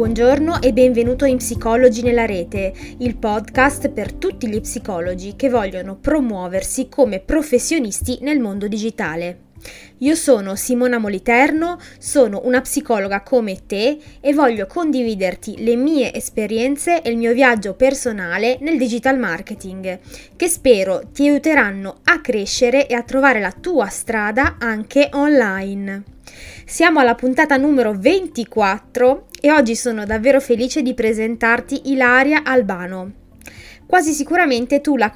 Buongiorno e benvenuto in Psicologi nella rete, il podcast per tutti gli psicologi che vogliono promuoversi come professionisti nel mondo digitale. Io sono Simona Moliterno, sono una psicologa come te e voglio condividerti le mie esperienze e il mio viaggio personale nel digital marketing, che spero ti aiuteranno a crescere e a trovare la tua strada anche online. Siamo alla puntata numero 24 e oggi sono davvero felice di presentarti Ilaria Albano. Quasi sicuramente tu la,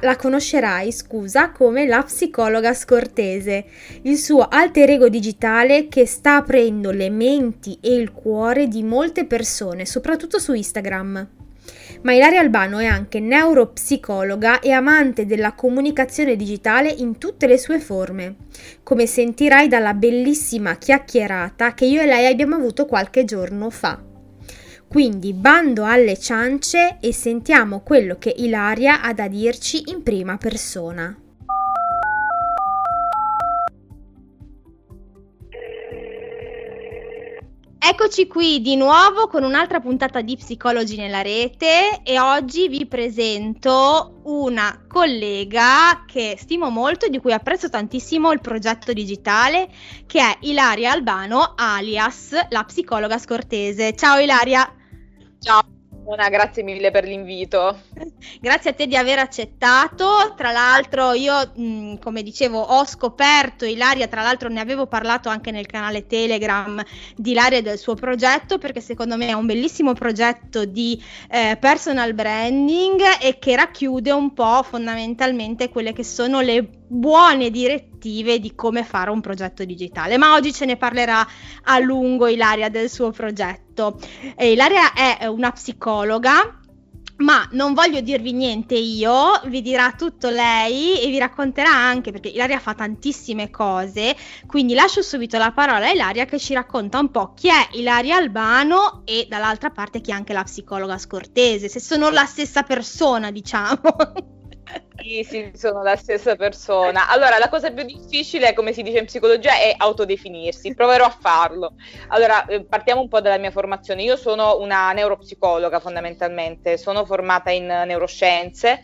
la, conoscerai, scusa, come la psicologa scortese, il suo alter ego digitale che sta aprendo le menti e il cuore di molte persone, soprattutto su Instagram. Ma Ilaria Albano è anche neuropsicologa e amante della comunicazione digitale in tutte le sue forme, come sentirai dalla bellissima chiacchierata che io e lei abbiamo avuto qualche giorno fa. Quindi bando alle ciance e sentiamo quello che Ilaria ha da dirci in prima persona. Eccoci qui di nuovo con un'altra puntata di Psicologi nella rete e oggi vi presento una collega che stimo molto e di cui apprezzo tantissimo il progetto digitale che è Ilaria Albano alias la psicologa scortese. Ciao Ilaria! Ciao. Buona, grazie mille per l'invito. Grazie a te di aver accettato. Tra l'altro, io, mh, come dicevo, ho scoperto Ilaria. Tra l'altro, ne avevo parlato anche nel canale Telegram di Ilaria e del suo progetto, perché secondo me è un bellissimo progetto di eh, personal branding e che racchiude un po' fondamentalmente quelle che sono le buone direttive di come fare un progetto digitale. Ma oggi ce ne parlerà a lungo Ilaria del suo progetto. E Ilaria è una psicologa ma non voglio dirvi niente io, vi dirà tutto lei e vi racconterà anche perché Ilaria fa tantissime cose, quindi lascio subito la parola a Ilaria che ci racconta un po' chi è Ilaria Albano e dall'altra parte chi è anche la psicologa scortese, se sono la stessa persona, diciamo. Sì, sì, sono la stessa persona. Allora, la cosa più difficile, come si dice in psicologia, è autodefinirsi. Proverò a farlo. Allora, eh, partiamo un po' dalla mia formazione. Io sono una neuropsicologa fondamentalmente, sono formata in neuroscienze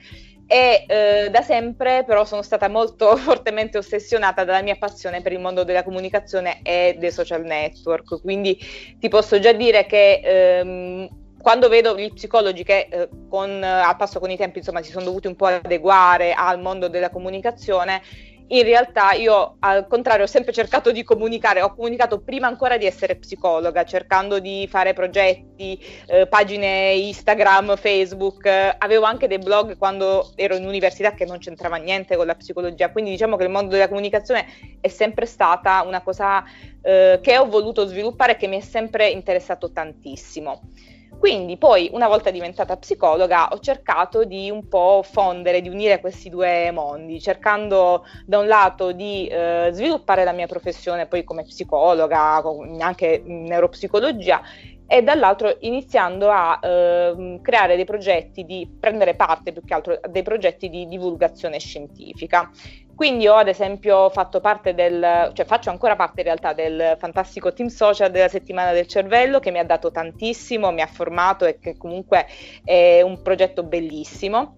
e eh, da sempre però sono stata molto fortemente ossessionata dalla mia passione per il mondo della comunicazione e dei social network. Quindi ti posso già dire che... Ehm, quando vedo gli psicologi che eh, con, a passo con i tempi insomma, si sono dovuti un po' adeguare al mondo della comunicazione, in realtà io al contrario ho sempre cercato di comunicare, ho comunicato prima ancora di essere psicologa, cercando di fare progetti, eh, pagine Instagram, Facebook, avevo anche dei blog quando ero in università che non c'entrava niente con la psicologia, quindi diciamo che il mondo della comunicazione è sempre stata una cosa eh, che ho voluto sviluppare e che mi è sempre interessato tantissimo. Quindi poi, una volta diventata psicologa, ho cercato di un po' fondere, di unire questi due mondi, cercando da un lato di eh, sviluppare la mia professione poi come psicologa, anche in neuropsicologia, e dall'altro iniziando a eh, creare dei progetti di prendere parte più che altro dei progetti di divulgazione scientifica. Quindi ho ad esempio fatto parte del, cioè faccio ancora parte in realtà del fantastico team social della settimana del cervello che mi ha dato tantissimo, mi ha formato e che comunque è un progetto bellissimo.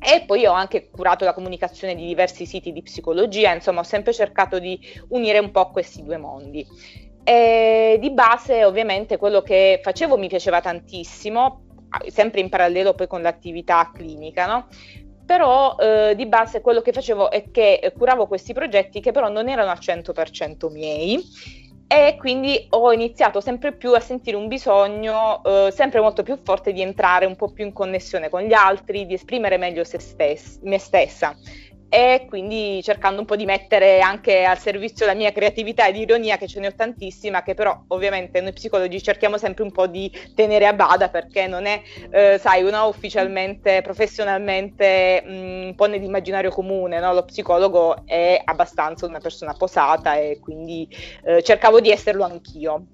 E poi ho anche curato la comunicazione di diversi siti di psicologia, insomma ho sempre cercato di unire un po' questi due mondi. E di base ovviamente quello che facevo mi piaceva tantissimo, sempre in parallelo poi con l'attività clinica, no? Però eh, di base quello che facevo è che curavo questi progetti che però non erano al 100% miei e quindi ho iniziato sempre più a sentire un bisogno eh, sempre molto più forte di entrare un po' più in connessione con gli altri, di esprimere meglio stess- me stessa e quindi cercando un po' di mettere anche al servizio la mia creatività ed ironia che ce ne ho tantissima che però ovviamente noi psicologi cerchiamo sempre un po' di tenere a bada perché non è eh, sai uno ufficialmente professionalmente mh, mm, un po' nell'immaginario comune no? lo psicologo è abbastanza una persona posata e quindi eh, cercavo di esserlo anch'io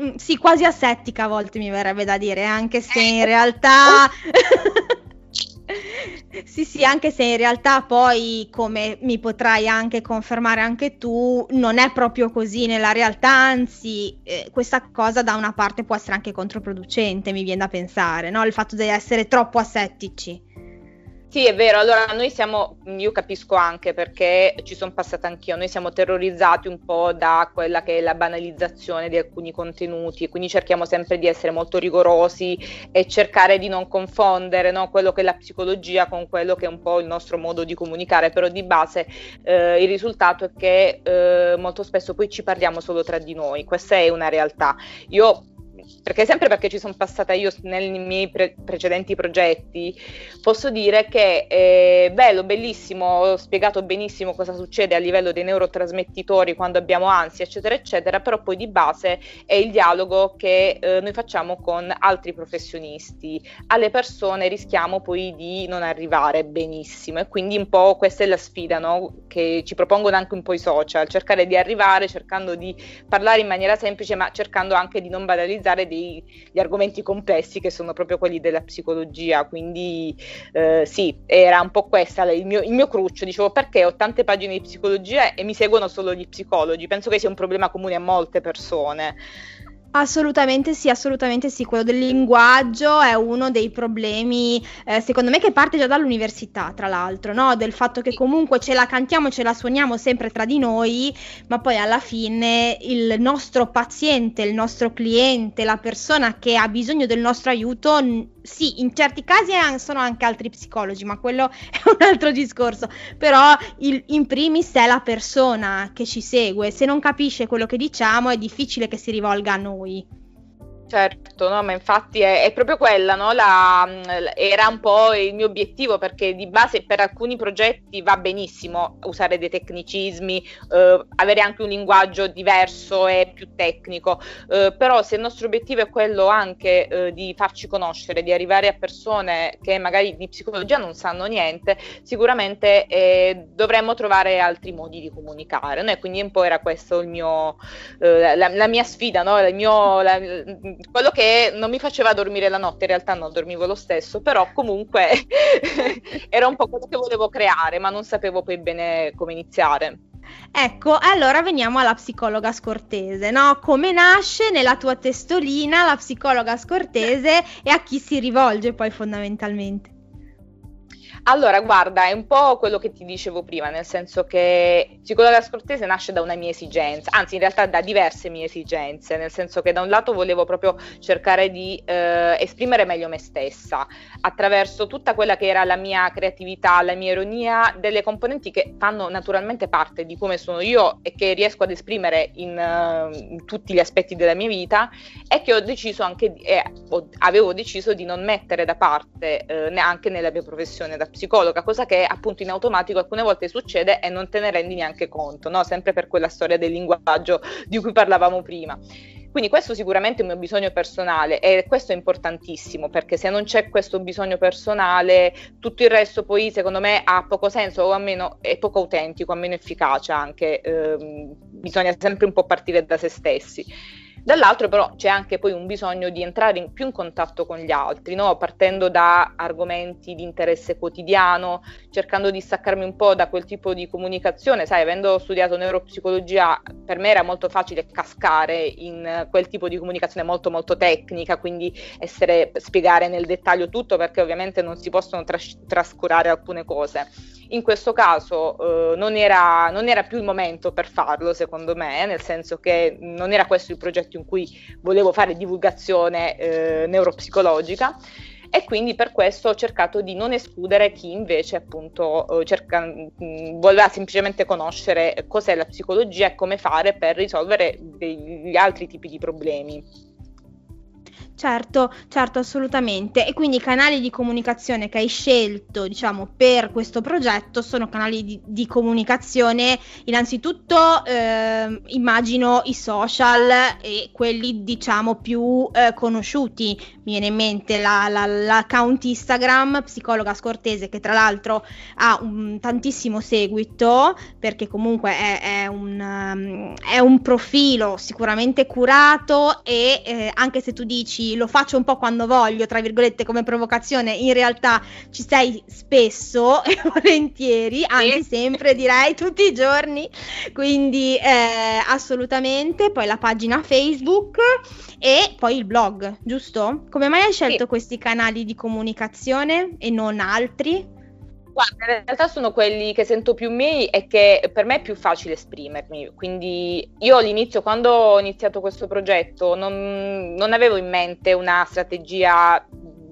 mm, sì quasi asettica a volte mi verrebbe da dire anche se in realtà sì, sì, anche se in realtà poi, come mi potrai anche confermare anche tu, non è proprio così nella realtà, anzi, eh, questa cosa da una parte può essere anche controproducente, mi viene da pensare, no? Il fatto di essere troppo assettici. Sì, è vero, allora noi siamo, io capisco anche perché ci sono passata anch'io, noi siamo terrorizzati un po' da quella che è la banalizzazione di alcuni contenuti e quindi cerchiamo sempre di essere molto rigorosi e cercare di non confondere no, quello che è la psicologia con quello che è un po' il nostro modo di comunicare, però di base eh, il risultato è che eh, molto spesso poi ci parliamo solo tra di noi, questa è una realtà. Io perché sempre perché ci sono passata io nei miei pre- precedenti progetti, posso dire che è bello, bellissimo, ho spiegato benissimo cosa succede a livello dei neurotrasmettitori quando abbiamo ansia, eccetera, eccetera, però poi di base è il dialogo che eh, noi facciamo con altri professionisti. Alle persone rischiamo poi di non arrivare benissimo e quindi un po' questa è la sfida no? che ci propongono anche un po' i social, cercare di arrivare cercando di parlare in maniera semplice ma cercando anche di non banalizzare affrontare degli argomenti complessi che sono proprio quelli della psicologia, quindi eh, sì, era un po' questa il il mio cruccio, dicevo perché ho tante pagine di psicologia e mi seguono solo gli psicologi, penso che sia un problema comune a molte persone. Assolutamente sì, assolutamente sì. Quello del linguaggio è uno dei problemi, eh, secondo me, che parte già dall'università, tra l'altro, no? Del fatto che comunque ce la cantiamo, ce la suoniamo sempre tra di noi, ma poi alla fine il nostro paziente, il nostro cliente, la persona che ha bisogno del nostro aiuto sì, in certi casi sono anche altri psicologi, ma quello è un altro discorso. Però il, in primis è la persona che ci segue. Se non capisce quello che diciamo, è difficile che si rivolga a noi. Certo, no, ma infatti è, è proprio quella, no? La, era un po' il mio obiettivo perché di base per alcuni progetti va benissimo usare dei tecnicismi, eh, avere anche un linguaggio diverso e più tecnico, eh, però se il nostro obiettivo è quello anche eh, di farci conoscere, di arrivare a persone che magari di psicologia non sanno niente, sicuramente eh, dovremmo trovare altri modi di comunicare. No? E quindi un po' era mio, eh, la, la, mia sfida, no? il mio... La, quello che non mi faceva dormire la notte, in realtà non dormivo lo stesso, però comunque era un po' quello che volevo creare, ma non sapevo poi bene come iniziare. Ecco, allora veniamo alla psicologa scortese, no? Come nasce nella tua testolina la psicologa scortese e a chi si rivolge poi fondamentalmente? Allora, guarda, è un po' quello che ti dicevo prima, nel senso che Psicologa Scortese nasce da una mia esigenza, anzi in realtà da diverse mie esigenze, nel senso che da un lato volevo proprio cercare di eh, esprimere meglio me stessa attraverso tutta quella che era la mia creatività, la mia ironia, delle componenti che fanno naturalmente parte di come sono io e che riesco ad esprimere in, uh, in tutti gli aspetti della mia vita e che ho deciso anche, di, eh, avevo deciso di non mettere da parte eh, neanche nella mia professione da psicologa, cosa che appunto in automatico alcune volte succede e non te ne rendi neanche conto, no? sempre per quella storia del linguaggio di cui parlavamo prima. Quindi questo sicuramente è un mio bisogno personale e questo è importantissimo perché se non c'è questo bisogno personale tutto il resto poi secondo me ha poco senso o almeno è poco autentico, a meno efficace anche, ehm, bisogna sempre un po' partire da se stessi. Dall'altro però c'è anche poi un bisogno di entrare in, più in contatto con gli altri, no? partendo da argomenti di interesse quotidiano, cercando di staccarmi un po' da quel tipo di comunicazione. Sai, avendo studiato neuropsicologia, per me era molto facile cascare in quel tipo di comunicazione molto molto tecnica, quindi essere, spiegare nel dettaglio tutto perché ovviamente non si possono tras- trascurare alcune cose. In questo caso eh, non, era, non, era, più il momento per farlo, secondo me, nel senso che non era questo il progetto in cui volevo fare divulgazione eh, neuropsicologica e quindi per questo ho cercato di non escludere chi invece appunto eh, cerca, mm, voleva semplicemente conoscere cos'è la psicologia e come fare per risolvere degli altri tipi di problemi. Certo, certo, assolutamente. E quindi i canali di comunicazione che hai scelto, diciamo, per questo progetto sono canali di, di comunicazione, innanzitutto eh, immagino i social e quelli, diciamo, più eh, conosciuti. Mi viene in mente la, la, l'account Instagram, psicologa scortese, che tra l'altro ha un tantissimo seguito, perché comunque è, è, un, um, è un, profilo sicuramente curato e eh, anche se tu dici dici lo faccio un po' quando voglio, tra virgolette, come provocazione, in realtà ci sei spesso e volentieri, anzi sempre direi tutti i giorni, quindi eh, assolutamente, poi la pagina Facebook e poi il blog, giusto? Come mai hai scelto sì. questi canali di comunicazione e non altri? Guarda, in realtà sono quelli che sento più miei e che per me è più facile esprimermi. Quindi io all'inizio, quando ho iniziato questo progetto, non, non avevo in mente una strategia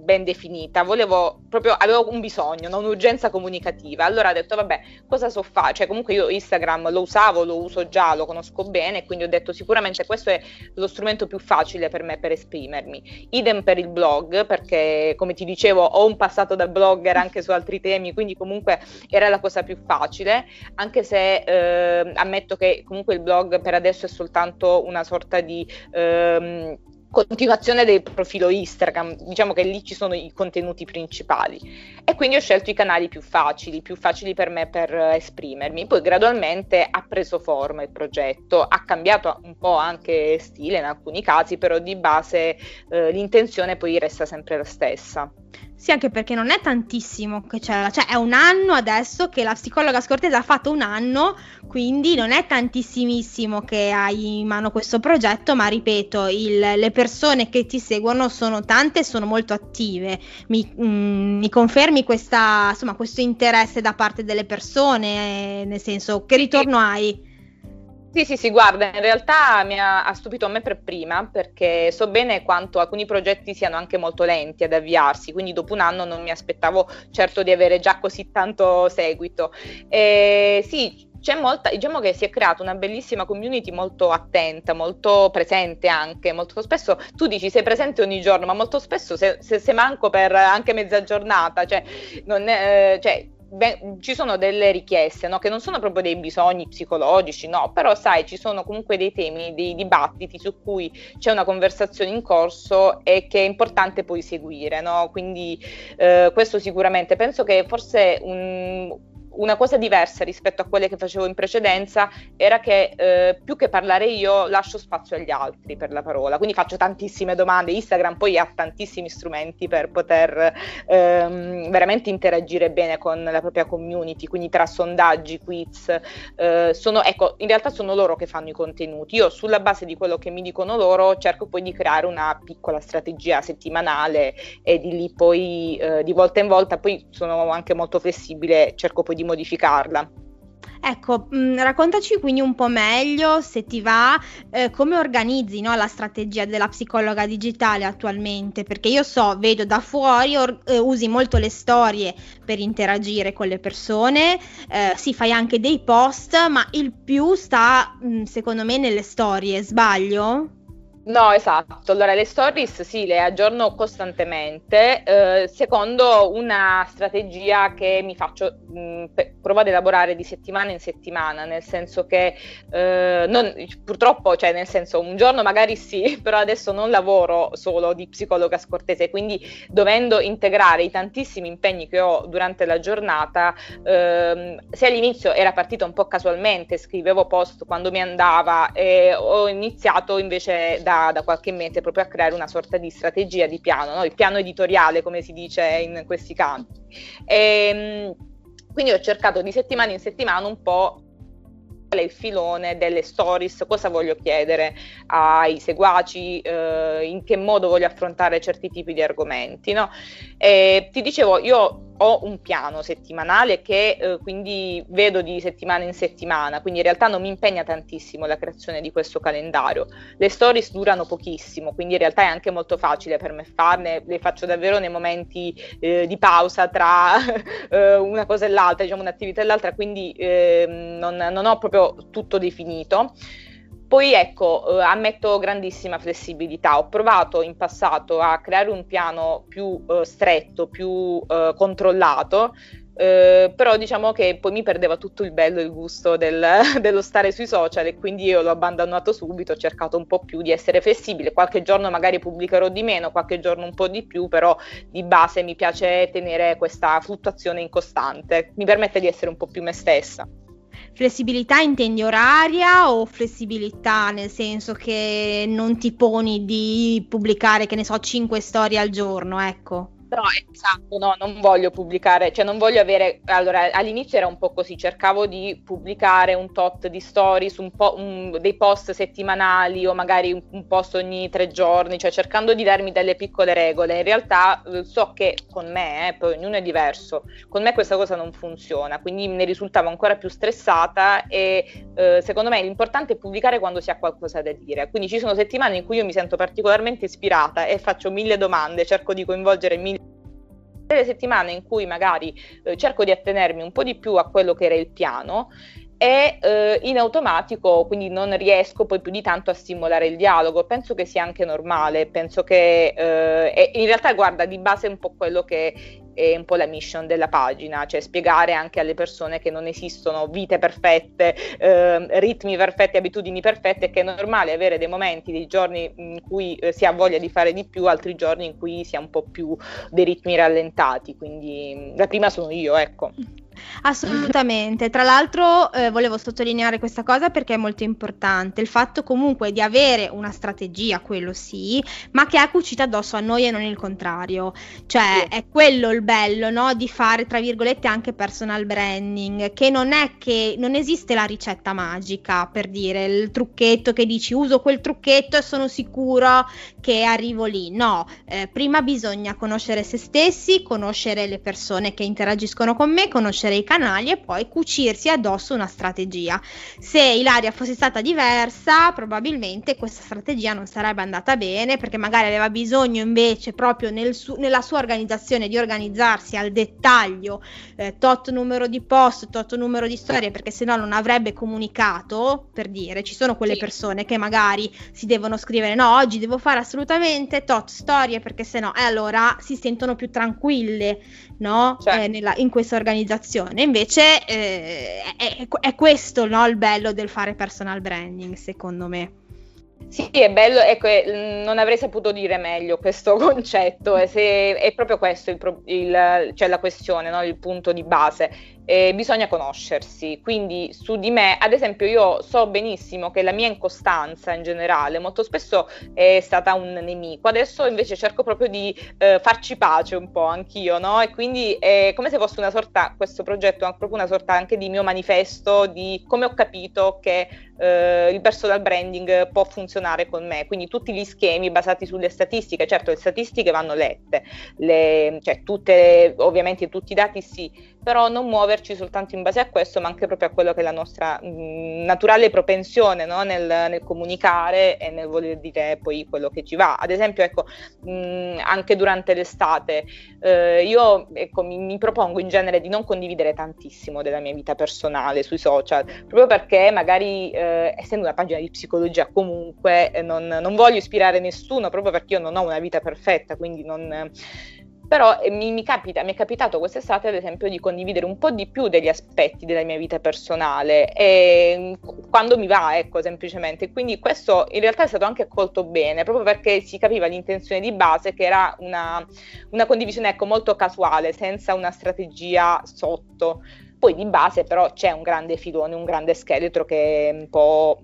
ben definita, volevo proprio, avevo un bisogno, no? un'urgenza comunicativa. Allora ho detto, vabbè, cosa so fare? Cioè, comunque io Instagram lo usavo, lo uso già, lo conosco bene, quindi ho detto sicuramente questo è lo strumento più facile per me per esprimermi. Idem per il blog, perché come ti dicevo ho un passato da blogger anche su altri temi, quindi comunque era la cosa più facile, anche se eh, ammetto che comunque il blog per adesso è soltanto una sorta di... Eh, continuazione del profilo Instagram, diciamo che lì ci sono i contenuti principali e quindi ho scelto i canali più facili, più facili per me per esprimermi. Poi gradualmente ha preso forma il progetto, ha cambiato un po' anche stile in alcuni casi, però di base eh, l'intenzione poi resta sempre la stessa. Sì, anche perché non è tantissimo che c'è, cioè è un anno adesso che la psicologa scortese ha fatto un anno, quindi non è tantissimissimo che hai in mano questo progetto, ma ripeto, il, le persone che ti seguono sono tante e sono molto attive. Mi, mm, mi confermi questa, insomma, questo interesse da parte delle persone, eh, nel senso che ritorno hai? Sì, sì, sì, guarda, in realtà mi ha, ha, stupito a me per prima perché so bene quanto alcuni progetti siano anche molto lenti ad avviarsi, quindi dopo un anno non mi aspettavo certo di avere già così tanto seguito. E sì, c'è molta, diciamo che si è creata una bellissima community molto attenta, molto presente anche, molto spesso tu dici sei presente ogni giorno, ma molto spesso se, se, se manco per anche mezza giornata, cioè, non è, cioè Beh, ci sono delle richieste no? che non sono proprio dei bisogni psicologici, no, però sai, ci sono comunque dei temi, dei dibattiti su cui c'è una conversazione in corso e che è importante poi seguire, no? Quindi eh, questo sicuramente penso che forse un, una cosa diversa rispetto a quelle che facevo in precedenza era che eh, più che parlare io lascio spazio agli altri per la parola, quindi faccio tantissime domande, Instagram poi ha tantissimi strumenti per poter ehm, veramente interagire bene con la propria community, quindi tra sondaggi, quiz, eh, sono, ecco, in realtà sono loro che fanno i contenuti, io sulla base di quello che mi dicono loro cerco poi di creare una piccola strategia settimanale e di lì poi eh, di volta in volta, poi sono anche molto flessibile, cerco poi di modificarla. Ecco, mh, mm, raccontaci quindi un po' meglio, se ti va, eh, come organizzi no, la strategia della psicologa digitale attualmente, perché io so, vedo da fuori, or- eh, usi molto le storie per interagire con le persone, eh, sì, fai anche dei post, ma il più sta, mh, mm, secondo me, nelle storie, sbaglio? No, esatto. Allora, le stories sì, le aggiorno costantemente, eh, secondo una strategia che mi faccio, mh, provo ad elaborare di settimana in settimana, nel senso che eh, non, purtroppo, cioè nel senso un giorno magari sì, però adesso non lavoro solo di psicologa scortese, quindi dovendo integrare i tantissimi impegni che ho durante la giornata, ehm, se all'inizio era partita un po' casualmente, scrivevo post quando mi andava e ho iniziato invece da da, qualche mese proprio a creare una sorta di strategia di piano, no? il piano editoriale come si dice in questi campi. E, ehm, quindi ho cercato di settimana in settimana un po' il filone delle stories, cosa voglio chiedere ai seguaci, eh, in che modo voglio affrontare certi tipi di argomenti. No? E ti dicevo, io ho un piano settimanale che eh, quindi vedo di settimana in settimana, quindi in realtà non mi impegna tantissimo la creazione di questo calendario. Le stories durano pochissimo, quindi in realtà è anche molto facile per me farne, le faccio davvero nei momenti eh, di pausa tra eh, una cosa e l'altra, diciamo un'attività e l'altra, quindi ehm, non, non ho proprio tutto definito. Poi ecco, eh, ammetto grandissima flessibilità. Ho provato in passato a creare un piano più eh, stretto, più eh, controllato, eh, però diciamo che poi mi perdeva tutto il bello e il gusto del, dello stare sui social e quindi io l'ho abbandonato subito, ho cercato un po' più di essere flessibile, qualche giorno magari pubblicherò di meno, qualche giorno un po' di più, però di base mi piace tenere questa fluttuazione incostante, mi permette di essere un po' più me stessa. Flessibilità intendi oraria o flessibilità nel senso che non ti poni di pubblicare, che ne so, 5 storie al giorno, ecco? No, esatto, no, non voglio pubblicare, cioè non voglio avere, allora all'inizio era un po' così, cercavo di pubblicare un tot di stories, un po', un, dei post settimanali o magari un, un, post ogni tre giorni, cioè cercando di darmi delle piccole regole. In realtà eh, so che con me, eh, poi ognuno è diverso, con me questa cosa non funziona, quindi ne risultavo ancora più stressata e eh, secondo me l'importante è pubblicare quando si ha qualcosa da dire. Quindi ci sono settimane in cui io mi sento particolarmente ispirata e faccio mille domande, cerco di coinvolgere mille delle settimane in cui magari eh, cerco di attenermi un po' di più a quello che era il piano e eh, in automatico quindi non riesco poi più di tanto a stimolare il dialogo. Penso che sia anche normale, penso che eh, in realtà guarda di base un po' quello che è un po' la mission della pagina, cioè spiegare anche alle persone che non esistono vite perfette, eh, ritmi perfetti, abitudini perfette, che è normale avere dei momenti, dei giorni in cui eh, si ha voglia di fare di più, altri giorni in cui si ha un po' più dei ritmi rallentati, quindi la prima sono io, ecco. Assolutamente, tra l'altro eh, volevo sottolineare questa cosa perché è molto importante, il fatto comunque di avere una strategia, quello sì, ma che è cucita addosso a noi e non il contrario, cioè sì. è quello il bello no? di fare tra virgolette anche personal branding, che non è che non esiste la ricetta magica per dire il trucchetto che dici uso quel trucchetto e sono sicuro che arrivo lì, no, eh, prima bisogna conoscere se stessi, conoscere le persone che interagiscono con me, conoscere conoscere i canali e poi cucirsi addosso una strategia. Se Ilaria fosse stata diversa, probabilmente questa strategia non sarebbe andata bene perché magari aveva bisogno invece proprio nel su- nella sua organizzazione di organizzarsi al dettaglio eh, tot numero di post, tot numero di storie perché se no non avrebbe comunicato, per dire, ci sono quelle sì. persone che magari si devono scrivere no, oggi devo fare assolutamente tot storie perché se no, e allora si sentono più tranquille, no? Certo. Eh, nella, in questa organizzazione. Invece eh, è, è, questo no, il bello del fare personal branding, secondo me. Sì, è bello, ecco, non avrei saputo dire meglio questo concetto, è, se, è proprio questo il, il, cioè la questione, no? il punto di base eh, bisogna conoscersi. Quindi su di me, ad esempio, io so benissimo che la mia incostanza in generale molto spesso è stata un nemico. Adesso invece cerco proprio di eh, farci pace un po' anch'io, no? E quindi è come se fosse una sorta, questo progetto è proprio una sorta anche di mio manifesto di come ho capito che eh, il personal branding può funzionare con me. Quindi tutti gli schemi basati sulle statistiche, certo le statistiche vanno lette, le, cioè tutte, ovviamente tutti i dati sì, però non muoverci soltanto in base a questo, ma anche proprio a quello che è la nostra mh, naturale propensione no? nel, nel, comunicare e nel voler dire poi quello che ci va. Ad esempio, ecco, mh, anche durante l'estate, eh, io ecco, mi, mi, propongo in genere di non condividere tantissimo della mia vita personale sui social, proprio perché magari, eh, essendo una pagina di psicologia comunque, eh, non, non voglio ispirare nessuno, proprio perché io non ho una vita perfetta, quindi non però eh, mi, mi, capita, mi è capitato quest'estate ad esempio di condividere un po' di più degli aspetti della mia vita personale e, mm, quando mi va ecco semplicemente. Quindi questo in realtà è stato anche accolto bene proprio perché si capiva l'intenzione di base che era una, una condivisione ecco molto casuale senza una strategia sotto. Poi di base però c'è un grande filone un grande scheletro che un po'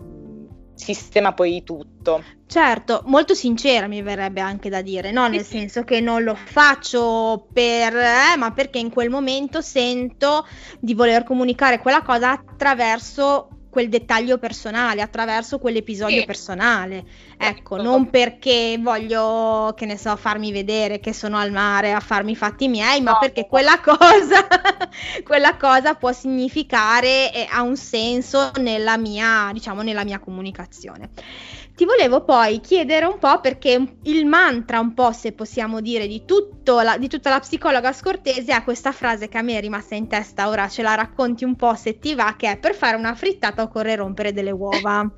sistema poi tutto. Certo, molto sincera mi verrebbe anche da dire, no? Nel senso che non lo faccio per, eh, ma perché in quel momento sento di voler comunicare quella cosa attraverso quel dettaglio personale, attraverso quell'episodio sì. personale. Ecco, ecco, non perché voglio, che ne so, farmi vedere che sono al mare a farmi i fatti miei, ma no, perché no. quella cosa, quella cosa può significare e ha un senso nella mia, diciamo, nella mia comunicazione. Ti volevo poi chiedere un po' perché il mantra, un po' se possiamo dire, di, la, di tutta la psicologa scortese ha questa frase che a me è rimasta in testa, ora ce la racconti un po' se ti va, che è per fare una frittata occorre rompere delle uova.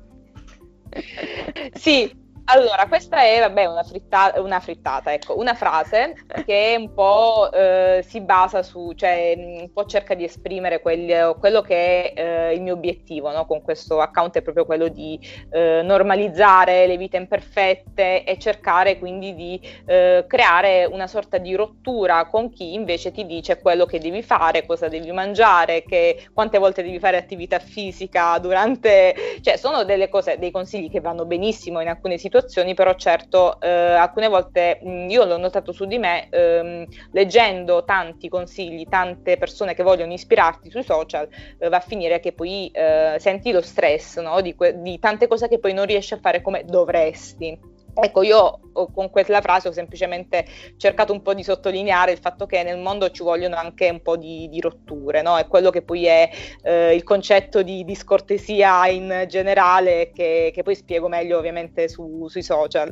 sì, Allora, questa è vabbè, una, frittata, una frittata, ecco, una frase che un po' eh, si basa su, cioè un po' cerca di esprimere quel, quello che è eh, il mio obiettivo no? con questo account, è proprio quello di eh, normalizzare le vite imperfette e cercare quindi di eh, creare una sorta di rottura con chi invece ti dice quello che devi fare, cosa devi mangiare, che, quante volte devi fare attività fisica durante, cioè sono delle cose, dei consigli che vanno benissimo in alcune situazioni situazioni, però certo eh, alcune volte mh, io l'ho notato su di me ehm, leggendo tanti consigli, tante persone che vogliono ispirarti sui social, eh, va a finire che poi eh, senti lo stress no? di, que- di tante cose che poi non riesci a fare come dovresti. Ecco, io con quella frase ho semplicemente cercato un po' di sottolineare il fatto che nel mondo ci vogliono anche un po' di, di rotture, no? È quello che poi è eh, il concetto di, di, scortesia in generale, che, che, poi spiego meglio ovviamente su, sui social.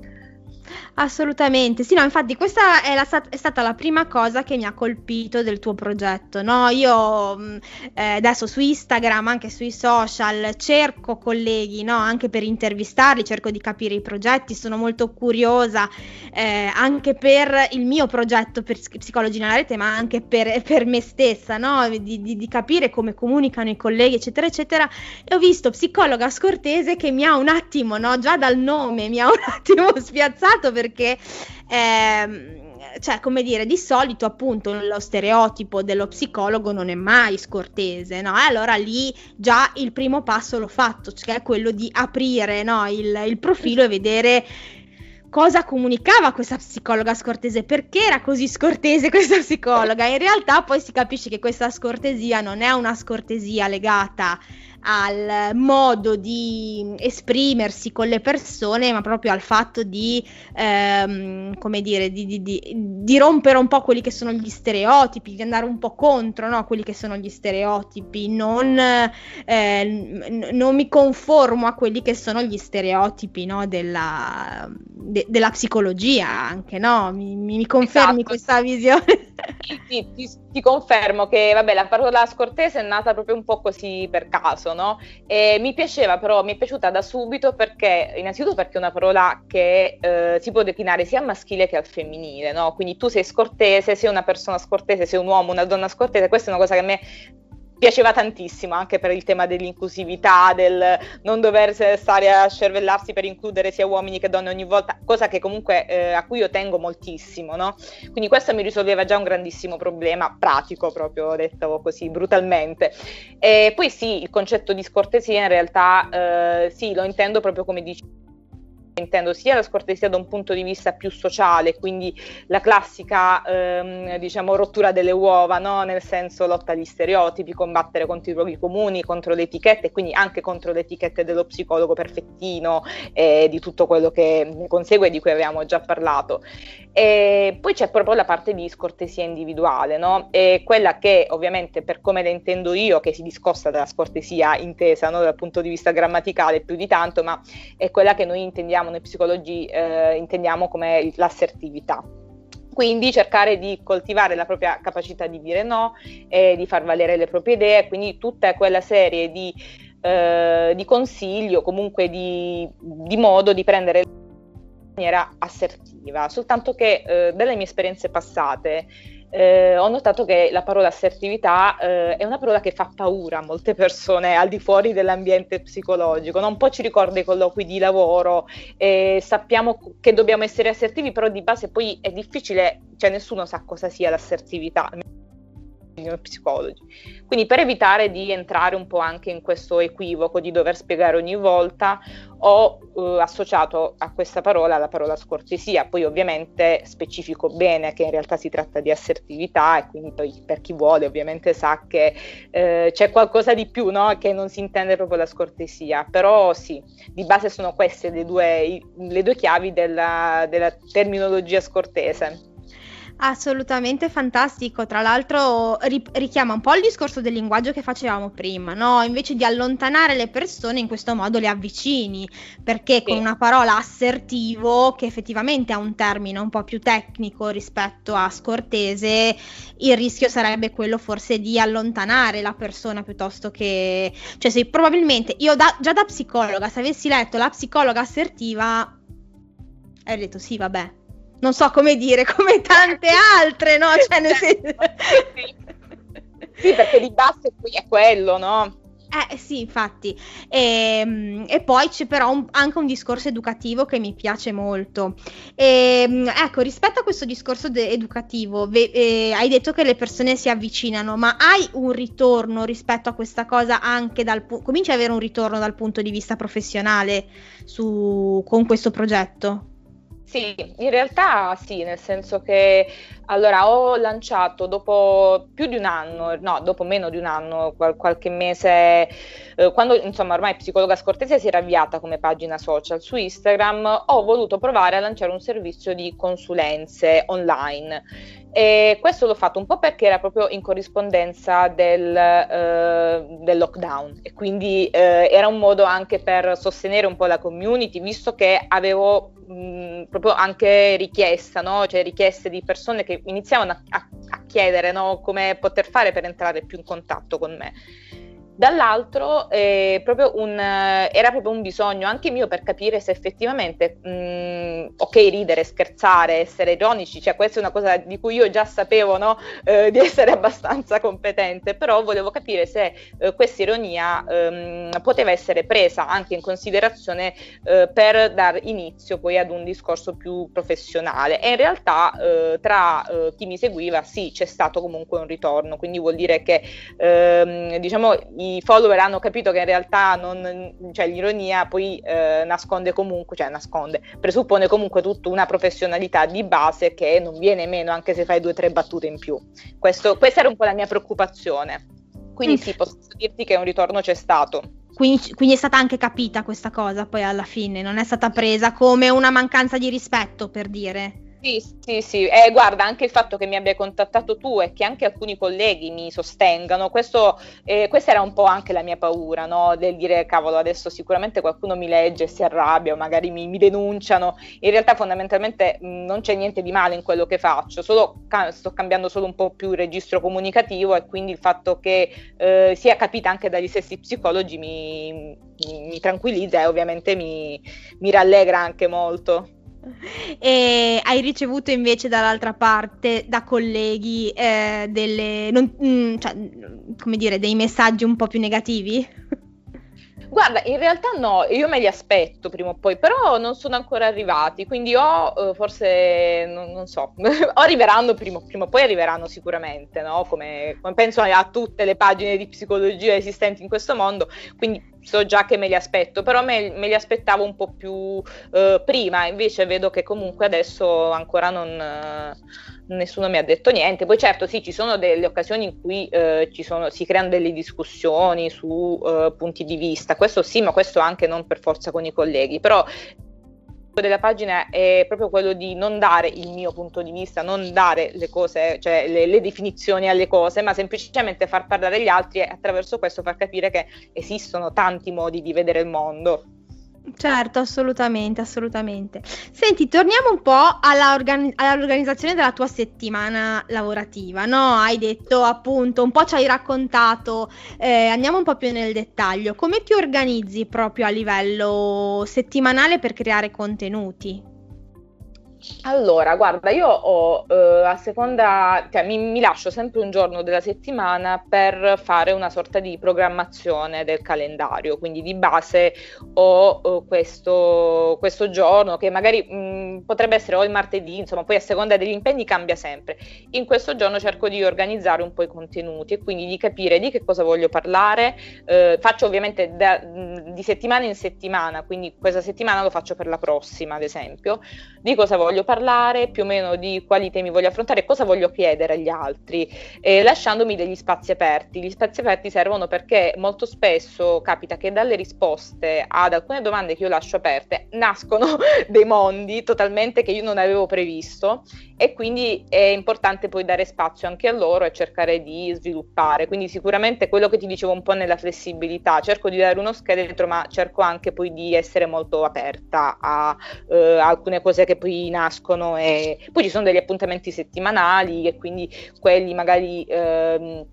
Assolutamente, sì, no, infatti questa è, la, è, stata la prima cosa che mi ha colpito del tuo progetto, no? Io mm, eh, adesso su Instagram, anche sui social, cerco colleghi, no? Anche per intervistarli, cerco di capire i progetti, sono molto curiosa eh, anche per il mio progetto per Psicologi nella rete, ma anche per, per me stessa, no? Di, di, di, capire come comunicano i colleghi, eccetera, eccetera. E ho visto psicologa scortese che mi ha un attimo, no? Già dal nome mi ha un attimo spiazzato perché... Ehm, cioè, come dire, di solito appunto lo stereotipo dello psicologo non è mai scortese, no? E allora lì già il primo passo l'ho fatto, cioè quello di aprire no, il, il profilo e vedere cosa comunicava questa psicologa scortese, perché era così scortese questa psicologa. In realtà poi si capisce che questa scortesia non è una scortesia legata al modo di esprimersi con le persone, ma proprio al fatto di, ehm, come dire, di, di, di, di, rompere un po' quelli che sono gli stereotipi, di andare un po' contro no? quelli che sono gli stereotipi. Non, eh, n- non, mi conformo a quelli che sono gli stereotipi no? della, de- della, psicologia, anche, no? Mi, mi confermi esatto. questa visione? Sì, ti, ti, confermo che vabbè, la parola scortese è nata proprio un po' così per caso, no? E mi piaceva però, mi è piaciuta da subito perché, innanzitutto perché è una parola che eh, si può declinare sia al maschile che al femminile, no? Quindi tu sei scortese, sei una persona scortese, sei un uomo, una donna scortese, questa è una cosa che a me piaceva tantissimo anche per il tema dell'inclusività, del non dover stare a scervellarsi per includere sia uomini che donne ogni volta, cosa che comunque eh, a cui io tengo moltissimo, no? Quindi questo mi risolveva già un grandissimo problema pratico, proprio detto così brutalmente. E poi sì, il concetto di scortesia in realtà eh, sì, lo intendo proprio come dici intendo sia la scortesia da un punto di vista più sociale, quindi la classica ehm, diciamo rottura delle uova, no? nel senso lotta agli stereotipi, combattere contro i luoghi comuni, contro le etichette, quindi anche contro le etichette dello psicologo perfettino e di tutto quello che ne consegue di cui avevamo già parlato. E poi c'è proprio la parte di scortesia individuale, no? Quella che ovviamente per come la intendo io, che si discosta dalla scortesia intesa no? dal punto di vista grammaticale più di tanto, ma è quella che noi intendiamo, noi psicologi eh, intendiamo come l'assertività. Quindi cercare di coltivare la propria capacità di dire no, e di far valere le proprie idee, quindi tutta quella serie di, eh, di consigli o comunque di, di modo di prendere maniera assertiva, soltanto che eh, dalle mie esperienze passate eh, ho notato che la parola assertività eh, è una parola che fa paura a molte persone al di fuori dell'ambiente psicologico, no? un po' ci ricorda i colloqui di lavoro, sappiamo che dobbiamo essere assertivi, però di base poi è difficile, cioè nessuno sa cosa sia l'assertività psicologi. Quindi per evitare di entrare un po' anche in questo equivoco di dover spiegare ogni volta, ho eh, associato a questa parola la parola scortesia, poi ovviamente specifico bene che in realtà si tratta di assertività e quindi poi per chi vuole ovviamente sa che eh, c'è qualcosa di più, no? che non si intende proprio la scortesia, però sì, di base sono queste le due, le due chiavi della, della terminologia scortese. Assolutamente fantastico, tra l'altro ri- richiama un po' il discorso del linguaggio che facevamo prima, no? Invece di allontanare le persone in questo modo le avvicini, perché sì. con una parola assertivo, che effettivamente ha un termine un po' più tecnico rispetto a scortese, il rischio sarebbe quello forse di allontanare la persona piuttosto che... Cioè se probabilmente io da, già da psicologa, se avessi letto la psicologa assertiva ho detto sì, vabbè. Non so come dire, come tante altre, no? Cioè, nel senso... sì, perché di base qui è quello, no? Eh sì, infatti. E, ehm, e poi c'è però un, anche un discorso educativo che mi piace molto. E, ehm, ecco, rispetto a questo discorso de- educativo, ve- eh, hai detto che le persone si avvicinano, ma hai un ritorno rispetto a questa cosa anche dal punto... cominci ad avere un ritorno dal punto di vista professionale su- con questo progetto? Sì, in realtà sì, nel senso che allora ho lanciato dopo più di un anno, no, dopo meno di un anno, qual- qualche mese, eh, quando insomma ormai Psicologa Scortesia si era avviata come pagina social su Instagram, ho voluto provare a lanciare un servizio di consulenze online. E questo l'ho fatto un po' perché era proprio in corrispondenza del, eh, del lockdown e quindi eh, era un modo anche per sostenere un po' la community, visto che avevo mh, proprio anche richiesta, no? cioè richieste di persone che iniziavano a, a, a chiedere no? come poter fare per entrare più in contatto con me dall'altro eh, proprio un, era proprio un bisogno anche mio per capire se effettivamente, mh, mm, ok, ridere, scherzare, essere ironici, cioè questa è una cosa di cui io già sapevo no? eh, di essere abbastanza competente, però volevo capire se eh, questa ironia ehm, poteva essere presa anche in considerazione eh, per dar inizio poi ad un discorso più professionale e in realtà eh, tra eh, chi mi seguiva sì c'è stato comunque un ritorno, quindi vuol dire che ehm, diciamo i i follower hanno capito che in realtà non, cioè, l'ironia poi eh, nasconde comunque, cioè nasconde, presuppone comunque tutta una professionalità di base che non viene meno anche se fai due o tre battute in più. Questo, questa era un po' la mia preoccupazione. Quindi mm. sì, posso dirti che un ritorno c'è stato. Quindi, quindi, è stata anche capita questa cosa poi alla fine, non è stata presa come una mancanza di rispetto per dire. Sì, sì, sì. Eh, guarda, anche il fatto che mi abbia contattato tu e che anche alcuni colleghi mi sostengano, questo, eh, questa era un po' anche la mia paura, no? Del dire, cavolo, adesso sicuramente qualcuno mi legge, si arrabbia o magari mi, mi denunciano. In realtà fondamentalmente mh, non c'è niente di male in quello che faccio, solo ca- sto cambiando solo un po' più il registro comunicativo e quindi il fatto che eh, sia capita anche dagli stessi psicologi mi, mi, mi tranquillizza e ovviamente mi rallegra anche molto. E hai ricevuto invece dall'altra parte da colleghi eh, delle, non, mm, cioè, come dire, dei messaggi un po' più negativi? Guarda, in realtà no, io me li aspetto prima o poi, però non sono ancora arrivati, quindi o uh, forse, non, non so, o arriveranno prima, prima, o poi arriveranno sicuramente, no? come, come, penso a tutte le pagine di psicologia esistenti in questo mondo, quindi so già che me li aspetto, però me, me li aspettavo un po' più uh, prima, invece vedo che comunque adesso ancora non... Uh, nessuno mi ha detto niente. Poi certo sì, ci sono delle occasioni in cui eh, sono, si creano delle discussioni su eh, punti di vista, questo sì, ma questo anche non per forza con i colleghi, però della pagina è proprio quello di non dare il mio punto di vista, non dare le cose, cioè le, le, definizioni alle cose, ma semplicemente far parlare gli altri e attraverso questo far capire che esistono tanti modi di vedere il mondo. Certo, assolutamente, assolutamente. Senti, torniamo un po' alla organi- all'organizzazione della tua settimana lavorativa, no? Hai detto appunto, un po' ci hai raccontato, eh, andiamo un po' più nel dettaglio. Come ti organizzi proprio a livello settimanale per creare contenuti? Allora, guarda, io ho eh, a seconda, cioè mi, mi, lascio sempre un giorno della settimana per fare una sorta di programmazione del calendario, quindi di base ho eh, questo, questo, giorno che magari mh, mm, potrebbe essere o il martedì, insomma, poi a seconda degli impegni cambia sempre. In questo giorno cerco di organizzare un po' i contenuti e quindi di capire di che cosa voglio parlare. Eh, faccio ovviamente da, di settimana in settimana, quindi questa settimana lo faccio per la prossima, ad esempio, di cosa voglio voglio parlare, più o meno di quali temi voglio affrontare, cosa voglio chiedere agli altri, eh, lasciandomi degli spazi aperti. Gli spazi aperti servono perché molto spesso capita che dalle risposte ad alcune domande che io lascio aperte nascono dei mondi totalmente che io non avevo previsto e quindi è importante poi dare spazio anche a loro e cercare di sviluppare. Quindi sicuramente quello che ti dicevo un po' nella flessibilità, cerco di dare uno scheletro, ma cerco anche poi di essere molto aperta a eh, alcune cose che poi nascono e poi ci sono degli appuntamenti settimanali e quindi quelli magari ehm,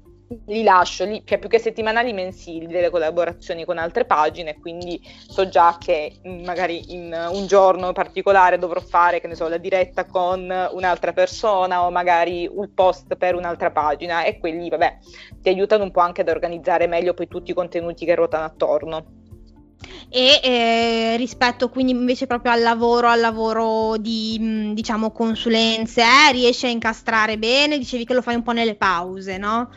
li lascio, li, cioè più che settimanali, mensili, delle collaborazioni con altre pagine, quindi so già che mm, magari in un giorno particolare dovrò fare, che ne so, la diretta con un'altra persona o magari un post per un'altra pagina e quelli, vabbè, ti aiutano un po' anche ad organizzare meglio poi tutti i contenuti che ruotano attorno. E eh, rispetto quindi invece proprio al lavoro, al lavoro di mm, diciamo consulenze, eh, riesci a incastrare bene? Dicevi che lo fai un po' nelle pause, no?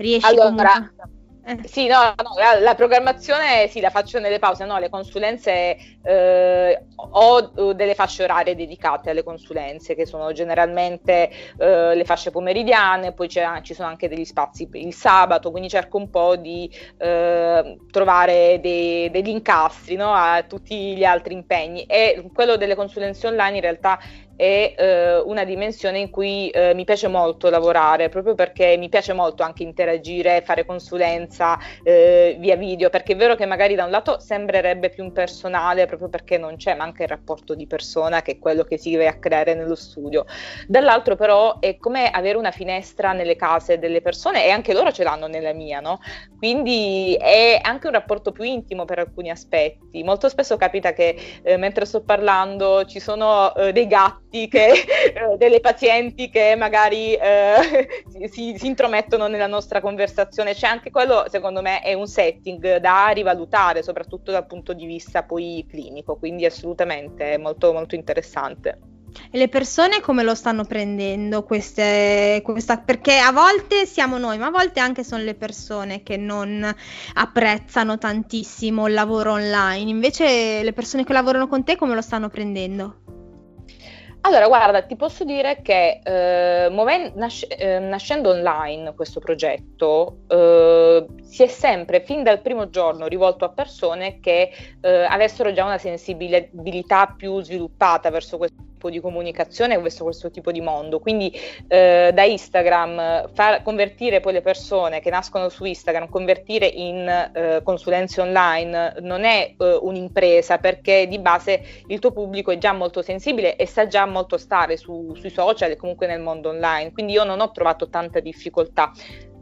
Riesci allora, comunque... Eh. Sì, no, no la, la, programmazione sì, la faccio nelle pause, no, le consulenze eh, ho delle fasce orarie dedicate alle consulenze che sono generalmente eh, le fasce pomeridiane, poi ci sono anche degli spazi il sabato, quindi cerco un po' di eh, trovare dei, degli incastri no, a tutti gli altri impegni e quello delle consulenze online in realtà è eh, una dimensione in cui eh, mi piace molto lavorare, proprio perché mi piace molto anche interagire, fare consulenza eh, via video, perché è vero che magari da un lato sembrerebbe più impersonale, proprio perché non c'è manca il rapporto di persona, che è quello che si deve a creare nello studio. Dall'altro però è come avere una finestra nelle case delle persone e anche loro ce l'hanno nella mia, no? Quindi è anche un rapporto più intimo per alcuni aspetti. Molto spesso capita che eh, mentre sto parlando ci sono eh, dei gatti che, eh, delle pazienti che magari eh, si, si, intromettono nella nostra conversazione. C'è anche quello, secondo me, è un setting da rivalutare, soprattutto dal punto di vista poi clinico, quindi assolutamente molto, molto interessante. E le persone come lo stanno prendendo queste, questa, perché a volte siamo noi, ma a volte anche sono le persone che non apprezzano tantissimo il lavoro online. Invece le persone che lavorano con te come lo stanno prendendo? Allora, guarda, ti posso dire che eh, moven- nasce- eh, nascendo online questo progetto eh, si è sempre, fin dal primo giorno, rivolto a persone che eh, avessero già una sensibilità più sviluppata verso questo tipo di comunicazione verso questo tipo di mondo. Quindi eh, da Instagram far convertire poi le persone che nascono su Instagram, convertire in eh, consulenze online non è eh, un'impresa perché di base il tuo pubblico è già molto sensibile e sa già molto stare su, sui social e comunque nel mondo online. Quindi io non ho trovato tanta difficoltà.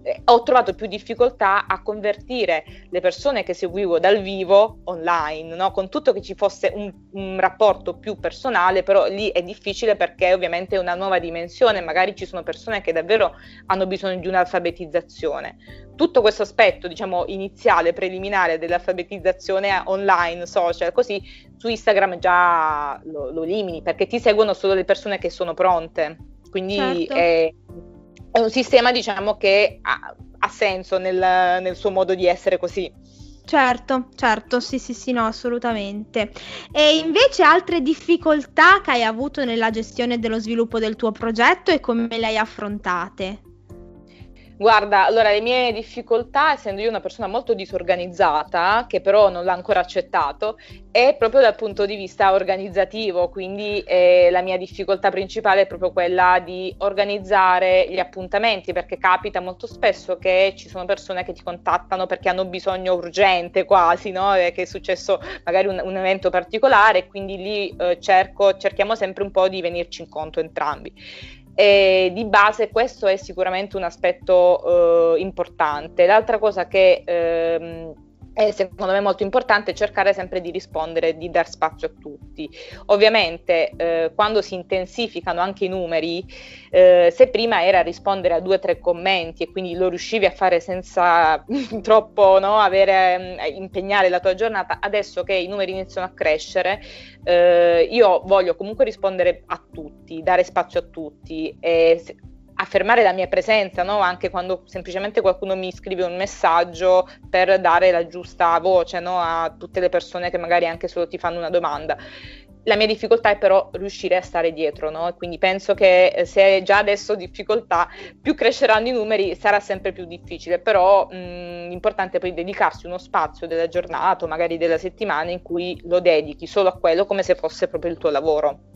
Eh, ho trovato più difficoltà a convertire le persone che seguivo dal vivo online, no? con tutto che ci fosse un, un, rapporto più personale, però lì è difficile perché ovviamente è una nuova dimensione, magari ci sono persone che davvero hanno bisogno di un'alfabetizzazione. Tutto questo aspetto, diciamo, iniziale, preliminare dell'alfabetizzazione online, social, così su Instagram già lo, lo elimini perché ti seguono solo le persone che sono pronte. Quindi certo. è è un sistema diciamo che ha, ha senso nel, nel suo modo di essere così. Certo, certo, sì, sì, sì, no, assolutamente. E invece altre difficoltà che hai avuto nella gestione dello sviluppo del tuo progetto e come le hai affrontate? Guarda, allora le mie difficoltà, essendo io una persona molto disorganizzata, che però non l'ha ancora accettato, è proprio dal punto di vista organizzativo, quindi eh, la mia difficoltà principale è proprio quella di organizzare gli appuntamenti, perché capita molto spesso che ci sono persone che ti contattano perché hanno bisogno urgente quasi, no? che è successo magari un, un evento particolare, quindi lì eh, cerco, cerchiamo sempre un po' di venirci incontro entrambi. E di base questo è sicuramente un aspetto eh, importante. L'altra cosa che ehm, è secondo me molto importante cercare sempre di rispondere, di dar spazio a tutti. Ovviamente eh, quando si intensificano anche i numeri, eh, se prima era rispondere a due o tre commenti e quindi lo riuscivi a fare senza troppo no, avere, eh, impegnare la tua giornata, adesso che i numeri iniziano a crescere, eh, io voglio comunque rispondere a tutti, dare spazio a tutti. E affermare la mia presenza, no? anche quando semplicemente qualcuno mi scrive un messaggio per dare la giusta voce no? a tutte le persone che magari anche solo ti fanno una domanda. La mia difficoltà è però riuscire a stare dietro, no? quindi penso che eh, se già adesso difficoltà, più cresceranno i numeri sarà sempre più difficile, però mh, l'importante è poi dedicarsi uno spazio della giornata magari della settimana in cui lo dedichi solo a quello come se fosse proprio il tuo lavoro.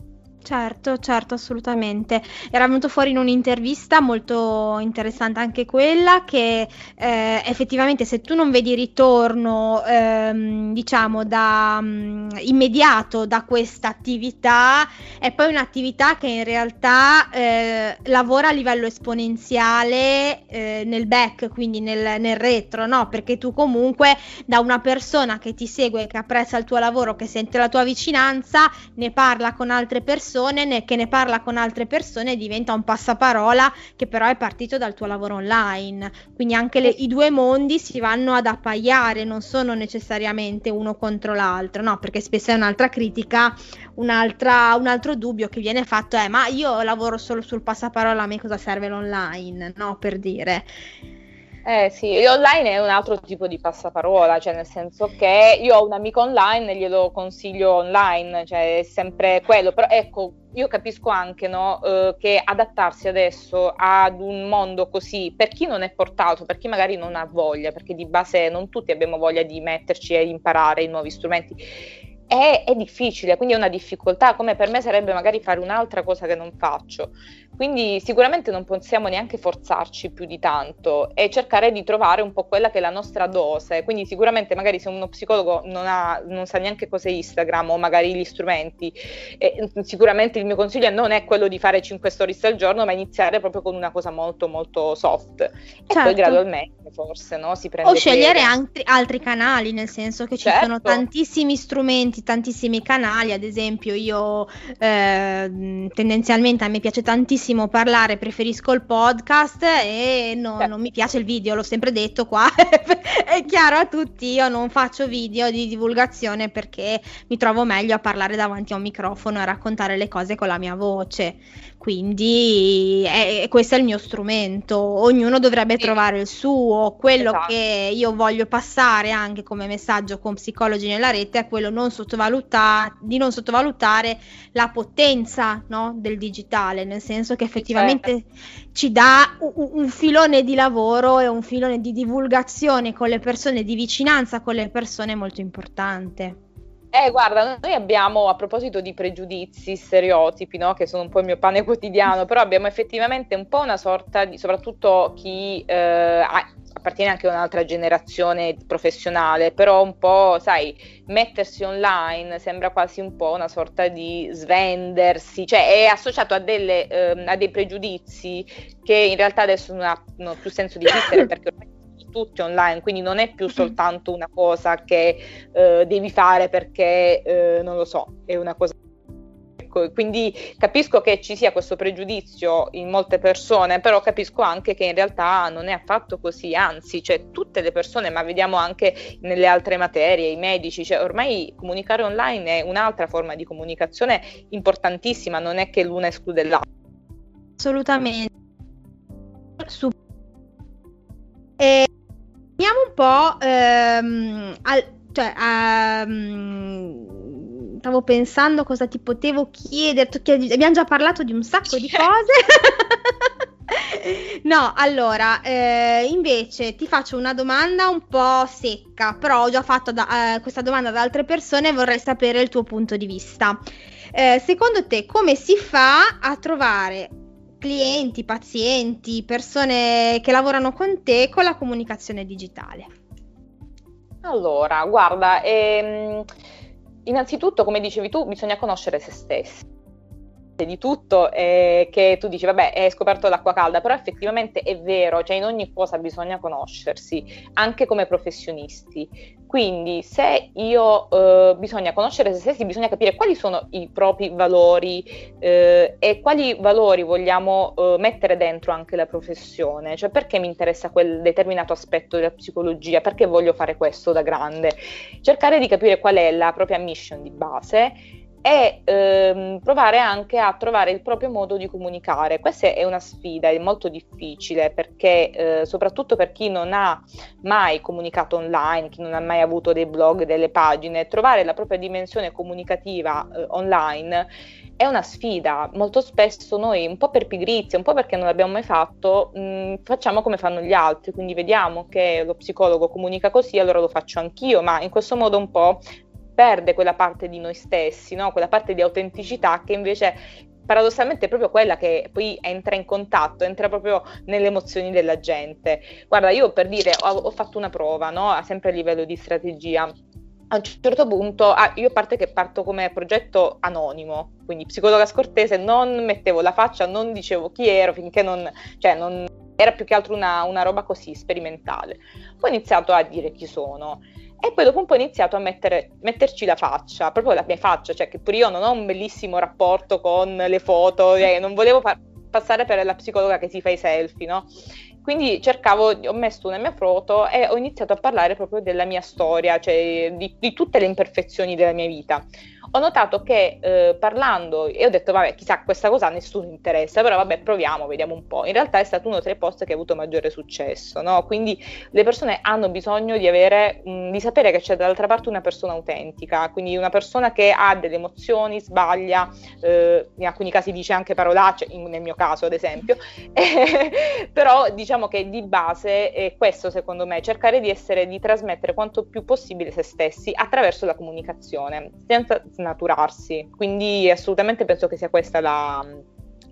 Certo, certo, assolutamente. Era venuto fuori in un'intervista molto interessante anche quella che eh, effettivamente se tu non vedi ritorno, ehm, diciamo, da um, immediato da questa attività, è poi un'attività che in realtà eh, lavora a livello esponenziale eh, nel back, quindi nel, nel retro, no? Perché tu comunque da una persona che ti segue, che apprezza il tuo lavoro, che sente la tua vicinanza, ne parla con altre persone persone, ne, che ne parla con altre persone diventa un passaparola che però è partito dal tuo lavoro online. Quindi anche le, i due mondi si vanno ad appaiare, non sono necessariamente uno contro l'altro, no? Perché spesso è un'altra critica, un'altra, un altro dubbio che viene fatto è ma io lavoro solo sul passaparola, a me cosa serve l'online, no? Per dire. Eh sì, online è un altro tipo di passaparola, cioè nel senso che io ho un amico online e glielo consiglio online, cioè è sempre quello, però ecco, io capisco anche no, eh, che adattarsi adesso ad un mondo così, per chi non è portato, per chi magari non ha voglia, perché di base non tutti abbiamo voglia di metterci e imparare i nuovi strumenti, è, è difficile, quindi è una difficoltà, come per me sarebbe magari fare un'altra cosa che non faccio. Quindi sicuramente non possiamo neanche forzarci più di tanto e cercare di trovare un po' quella che è la nostra dose. Quindi sicuramente magari se uno psicologo non, ha, non sa neanche cos'è Instagram o magari gli strumenti, eh, sicuramente il mio consiglio non è quello di fare 5 stories al giorno, ma iniziare proprio con una cosa molto molto soft. E certo. poi gradualmente forse no? si prende O scegliere altri, altri, canali, nel senso che ci certo. sono tantissimi strumenti, tantissimi canali, ad esempio io eh, tendenzialmente a me piace tantissimo tantissimo parlare, preferisco il podcast e no, certo. non mi piace il video, l'ho sempre detto qua, è chiaro a tutti, io non faccio video di divulgazione perché mi trovo meglio a parlare davanti a un microfono e raccontare le cose con la mia voce. Quindi è, questo è il mio strumento, ognuno dovrebbe sì. trovare il suo, quello esatto. che io voglio passare anche come messaggio con psicologi nella rete è quello non sottovaluta- di non sottovalutare la potenza no, del digitale, nel senso che effettivamente certo. ci dà un, un filone di lavoro e un filone di divulgazione con le persone, di vicinanza con le persone molto importante. Eh, guarda, noi abbiamo, a proposito di pregiudizi, stereotipi, no? che sono un po' il mio pane quotidiano, però abbiamo effettivamente un po' una sorta di, soprattutto chi eh, ha, appartiene anche a un'altra generazione professionale, però un po', sai, mettersi online sembra quasi un po' una sorta di svendersi, cioè è associato a, delle, eh, a dei pregiudizi che in realtà adesso non hanno più senso di esistere perché ormai tutti online, quindi non è più soltanto una cosa che eh, devi fare perché, eh, non lo so, è una cosa ecco, quindi capisco che ci sia questo pregiudizio in molte persone, però capisco anche che in realtà non è affatto così, anzi, cioè tutte le persone, ma vediamo anche nelle altre materie, i medici, cioè ormai comunicare online è un'altra forma di comunicazione importantissima, non è che l'una esclude l'altra. Assolutamente. Su- e Veniamo un po' ehm, al, cioè, um, stavo pensando cosa ti potevo chiedere, abbiamo già parlato di un sacco di cose. no, allora, eh, invece ti faccio una domanda un po' secca, però ho già fatto da, eh, questa domanda ad altre persone e vorrei sapere il tuo punto di vista. Eh, secondo te come si fa a trovare clienti, pazienti, persone che lavorano con te con la comunicazione digitale? Allora, guarda, ehm, innanzitutto, come dicevi tu, bisogna conoscere se stessi di tutto eh, che tu dici vabbè hai scoperto l'acqua calda però effettivamente è vero cioè in ogni cosa bisogna conoscersi anche come professionisti. Quindi se io eh, bisogna conoscere se stessi bisogna capire quali sono i propri valori eh, e quali valori vogliamo eh, mettere dentro anche la professione. Cioè perché mi interessa quel determinato aspetto della psicologia? Perché voglio fare questo da grande? Cercare di capire qual è la propria mission di base e ehm, provare anche a trovare il proprio modo di comunicare. Questa è una sfida, è molto difficile perché eh, soprattutto per chi non ha mai comunicato online, chi non ha mai avuto dei blog, delle pagine, trovare la propria dimensione comunicativa eh, online è una sfida. Molto spesso noi, un po' per pigrizia, un po' perché non l'abbiamo mai fatto, mh, mm, facciamo come fanno gli altri, quindi vediamo che lo psicologo comunica così, allora lo faccio anch'io, ma in questo modo un po' perde quella parte di noi stessi, no? quella parte di autenticità che invece paradossalmente è proprio quella che poi entra in contatto, entra proprio nelle emozioni della gente. Guarda, io per dire, ho, ho fatto una prova, no? sempre a livello di strategia. A un certo punto, ah, io a parte che parto come progetto anonimo, quindi psicologa scortese, non mettevo la faccia, non dicevo chi ero finché non, cioè non era più che altro una, una roba così sperimentale. Poi ho iniziato a dire chi sono e poi dopo un po' ho iniziato a mettere, metterci la faccia, proprio la mia faccia, cioè che pure io non ho un bellissimo rapporto con le foto, eh, non volevo pa- passare per la psicologa che si fa i selfie, no? Quindi cercavo, ho messo una mia foto e ho iniziato a parlare proprio della mia storia, cioè di, di tutte le imperfezioni della mia vita ho notato che eh, parlando, e ho detto vabbè chissà questa cosa a nessuno interessa, però vabbè proviamo, vediamo un po'. In realtà è stato uno tra i post che ha avuto maggiore successo, no? Quindi le persone hanno bisogno di avere, mh, di sapere che c'è dall'altra parte una persona autentica, quindi una persona che ha delle emozioni, sbaglia, eh, in alcuni casi dice anche parolacce, in, nel mio caso ad esempio, però diciamo che di base è questo secondo me, cercare di essere, di trasmettere quanto più possibile se stessi attraverso la comunicazione, senza snaturarsi. Quindi assolutamente penso che sia questa la,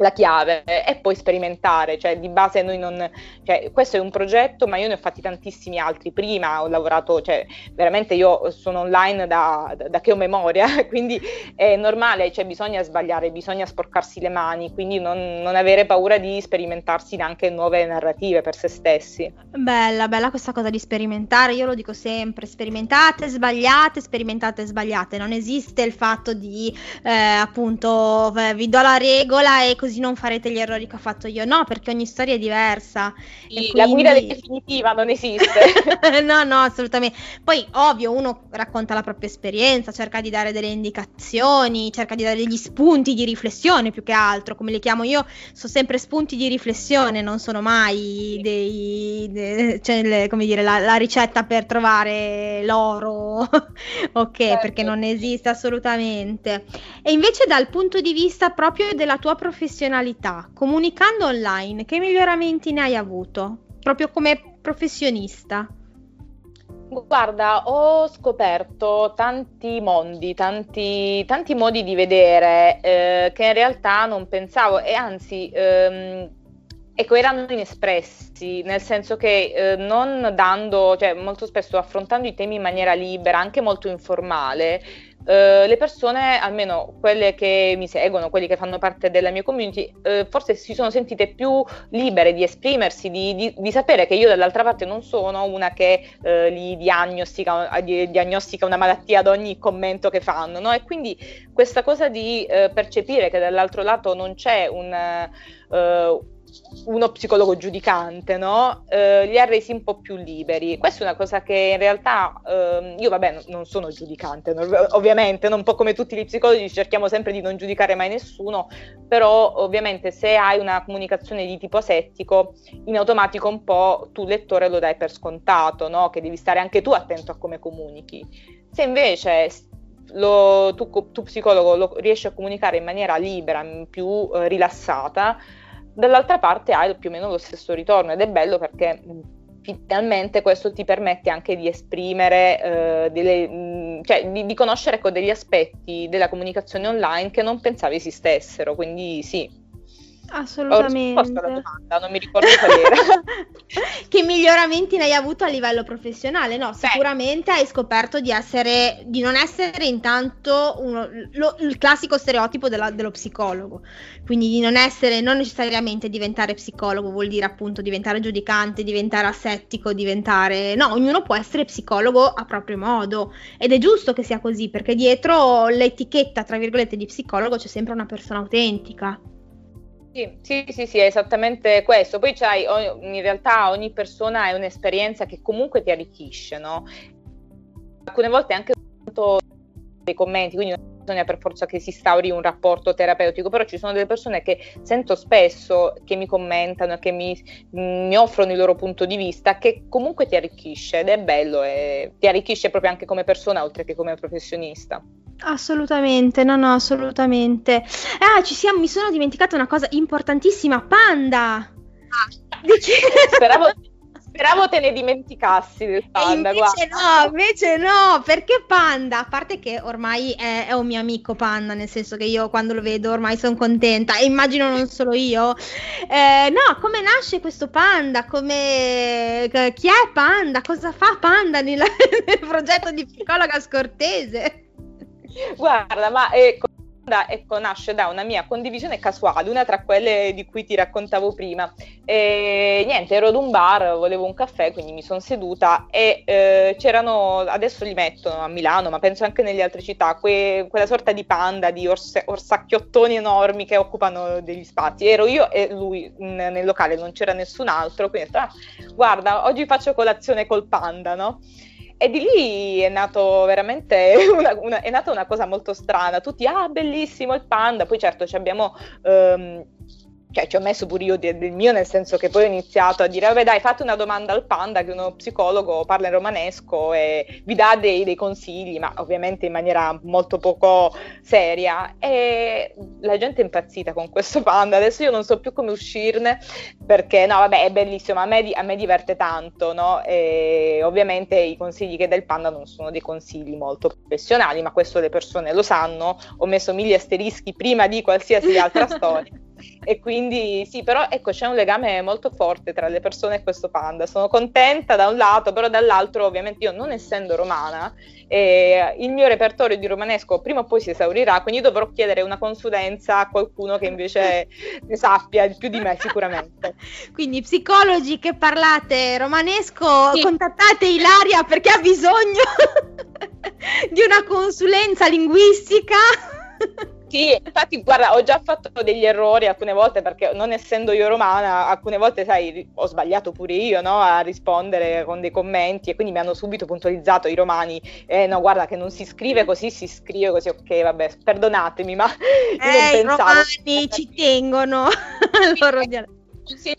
la chiave e poi sperimentare, cioè di base noi non, cioè, questo è un progetto ma io ne ho fatti tantissimi altri prima, ho lavorato, cioè veramente io sono online da, da, che ho memoria, quindi è normale, cioè bisogna sbagliare, bisogna sporcarsi le mani, quindi non, non avere paura di sperimentarsi anche nuove narrative per se stessi. Bella, bella questa cosa di sperimentare, io lo dico sempre, sperimentate, sbagliate, sperimentate, sbagliate, non esiste il fatto di eh, appunto vi do la regola e così così non farete gli errori che ho fatto io. No, perché ogni storia è diversa. Sì, quindi... La guida definitiva non esiste. no, no, assolutamente. Poi, ovvio, uno racconta la propria esperienza, cerca di dare delle indicazioni, cerca di dare degli spunti di riflessione più che altro. Come li chiamo io, sono sempre spunti di riflessione, non sono mai dei, dei cioè, le, come dire, la, la, ricetta per trovare l'oro. ok, certo. perché non esiste assolutamente. E invece dal punto di vista proprio della tua professione, professionalità, comunicando online, che miglioramenti ne hai avuto? Proprio come professionista? Guarda, ho scoperto tanti mondi, tanti, tanti modi di vedere eh, che in realtà non pensavo e anzi, ehm, ecco, erano inespressi, nel senso che eh, non dando, cioè molto spesso affrontando i temi in maniera libera, anche molto informale, Uh, le persone, almeno quelle che mi seguono, quelli che fanno parte della mia community, uh, forse si sono sentite più libere di esprimersi, di, di, di, sapere che io dall'altra parte non sono una che uh, li diagnostica, diagnostica, una malattia ad ogni commento che fanno, no? E quindi questa cosa di percepire che dall'altro lato non c'è un uno psicologo giudicante, no? Eh, li ha resi un po' più liberi. Questa è una cosa che in realtà eh, io, vabbè, non sono giudicante, ovviamente, un po' come tutti gli psicologi cerchiamo sempre di non giudicare mai nessuno, però ovviamente se hai una comunicazione di tipo settico, in automatico un po' tu lettore lo dai per scontato, no? Che devi stare anche tu attento a come comunichi. Se invece lo, tu, tu, psicologo lo riesci a comunicare in maniera libera, più eh, rilassata, dall'altra parte hai più o meno lo stesso ritorno ed è bello perché finalmente questo ti permette anche di esprimere, eh, delle, cioè di, di conoscere ecco, degli aspetti della comunicazione online che non pensavi esistessero, quindi sì, Assolutamente. Ho risposto alla domanda, non mi ricordo qual era. che miglioramenti ne hai avuto a livello professionale? No, sicuramente hai scoperto di, essere, di non essere intanto uno, lo, il classico stereotipo della, dello psicologo, quindi di non essere, non necessariamente diventare psicologo vuol dire appunto diventare giudicante, diventare asettico, diventare... No, ognuno può essere psicologo a proprio modo ed è giusto che sia così perché dietro l'etichetta, tra virgolette, di psicologo c'è sempre una persona autentica. Sì, sì, sì, sì, è esattamente questo. Poi c'hai, in realtà ogni persona è un'esperienza che comunque ti arricchisce, no? Alcune volte anche dei commenti, quindi bisogna per forza che si instauri un rapporto terapeutico, però ci sono delle persone che sento spesso che mi commentano, che mi, mi offrono il loro punto di vista, che comunque ti arricchisce ed è bello e ti arricchisce proprio anche come persona oltre che come professionista. Assolutamente, no, no, assolutamente. Ah, ci siamo, mi sono dimenticata una cosa importantissima, Panda! Ah, Dici... Speravo Speravo te ne dimenticassi del panda. E invece guarda. no, invece no, perché panda? A parte che ormai è, è, un mio amico panda, nel senso che io quando lo vedo ormai sono contenta, e immagino non solo io. Eh, no, come nasce questo panda? Come... Chi è panda? Cosa fa panda nel, nel progetto di psicologa scortese? Guarda, ma ecco, ecco, nasce da una mia condivisione casuale, una tra quelle di cui ti raccontavo prima. E, niente, ero ad un bar, volevo un caffè, quindi mi sono seduta e eh, c'erano, adesso li mettono a Milano, ma penso anche nelle altre città, que, quella sorta di panda, di orse, orsacchiottoni enormi che occupano degli spazi. Ero io e lui in, nel locale, non c'era nessun altro, quindi ho detto, ah, guarda, oggi faccio colazione col panda, no? E di lì è nato veramente una, una, è nata una cosa molto strana. Tutti, ah, bellissimo il panda. Poi certo ci abbiamo um, cioè ci ho messo pure io del, del mio, nel senso che poi ho iniziato a dire, vabbè dai, fate una domanda al panda che uno psicologo parla in romanesco e vi dà dei, dei consigli, ma ovviamente in maniera molto poco seria. E la gente è impazzita con questo panda, adesso io non so più come uscirne, perché no, vabbè, è bellissimo, a me, a me diverte tanto, no? E ovviamente i consigli che dà il panda non sono dei consigli molto professionali, ma questo le persone lo sanno, ho messo mille asterischi prima di qualsiasi altra storia e quindi sì, però ecco c'è un legame molto forte tra le persone e questo panda. Sono contenta da un lato, però dall'altro ovviamente io non essendo romana, eh, il mio repertorio di romanesco prima o poi si esaurirà, quindi dovrò chiedere una consulenza a qualcuno che invece ne sappia più di me sicuramente. Quindi psicologi che parlate romanesco, sì. contattate Ilaria perché ha bisogno di una consulenza linguistica. Sì, infatti, guarda, ho già fatto degli errori alcune volte perché non essendo io romana, alcune volte, sai, ho sbagliato pure io no, a rispondere con dei commenti e quindi mi hanno subito puntualizzato i romani. Eh, no, guarda, che non si scrive così, si scrive così. Ok, vabbè, perdonatemi, ma eh. I romani ci tengono al loro dialetto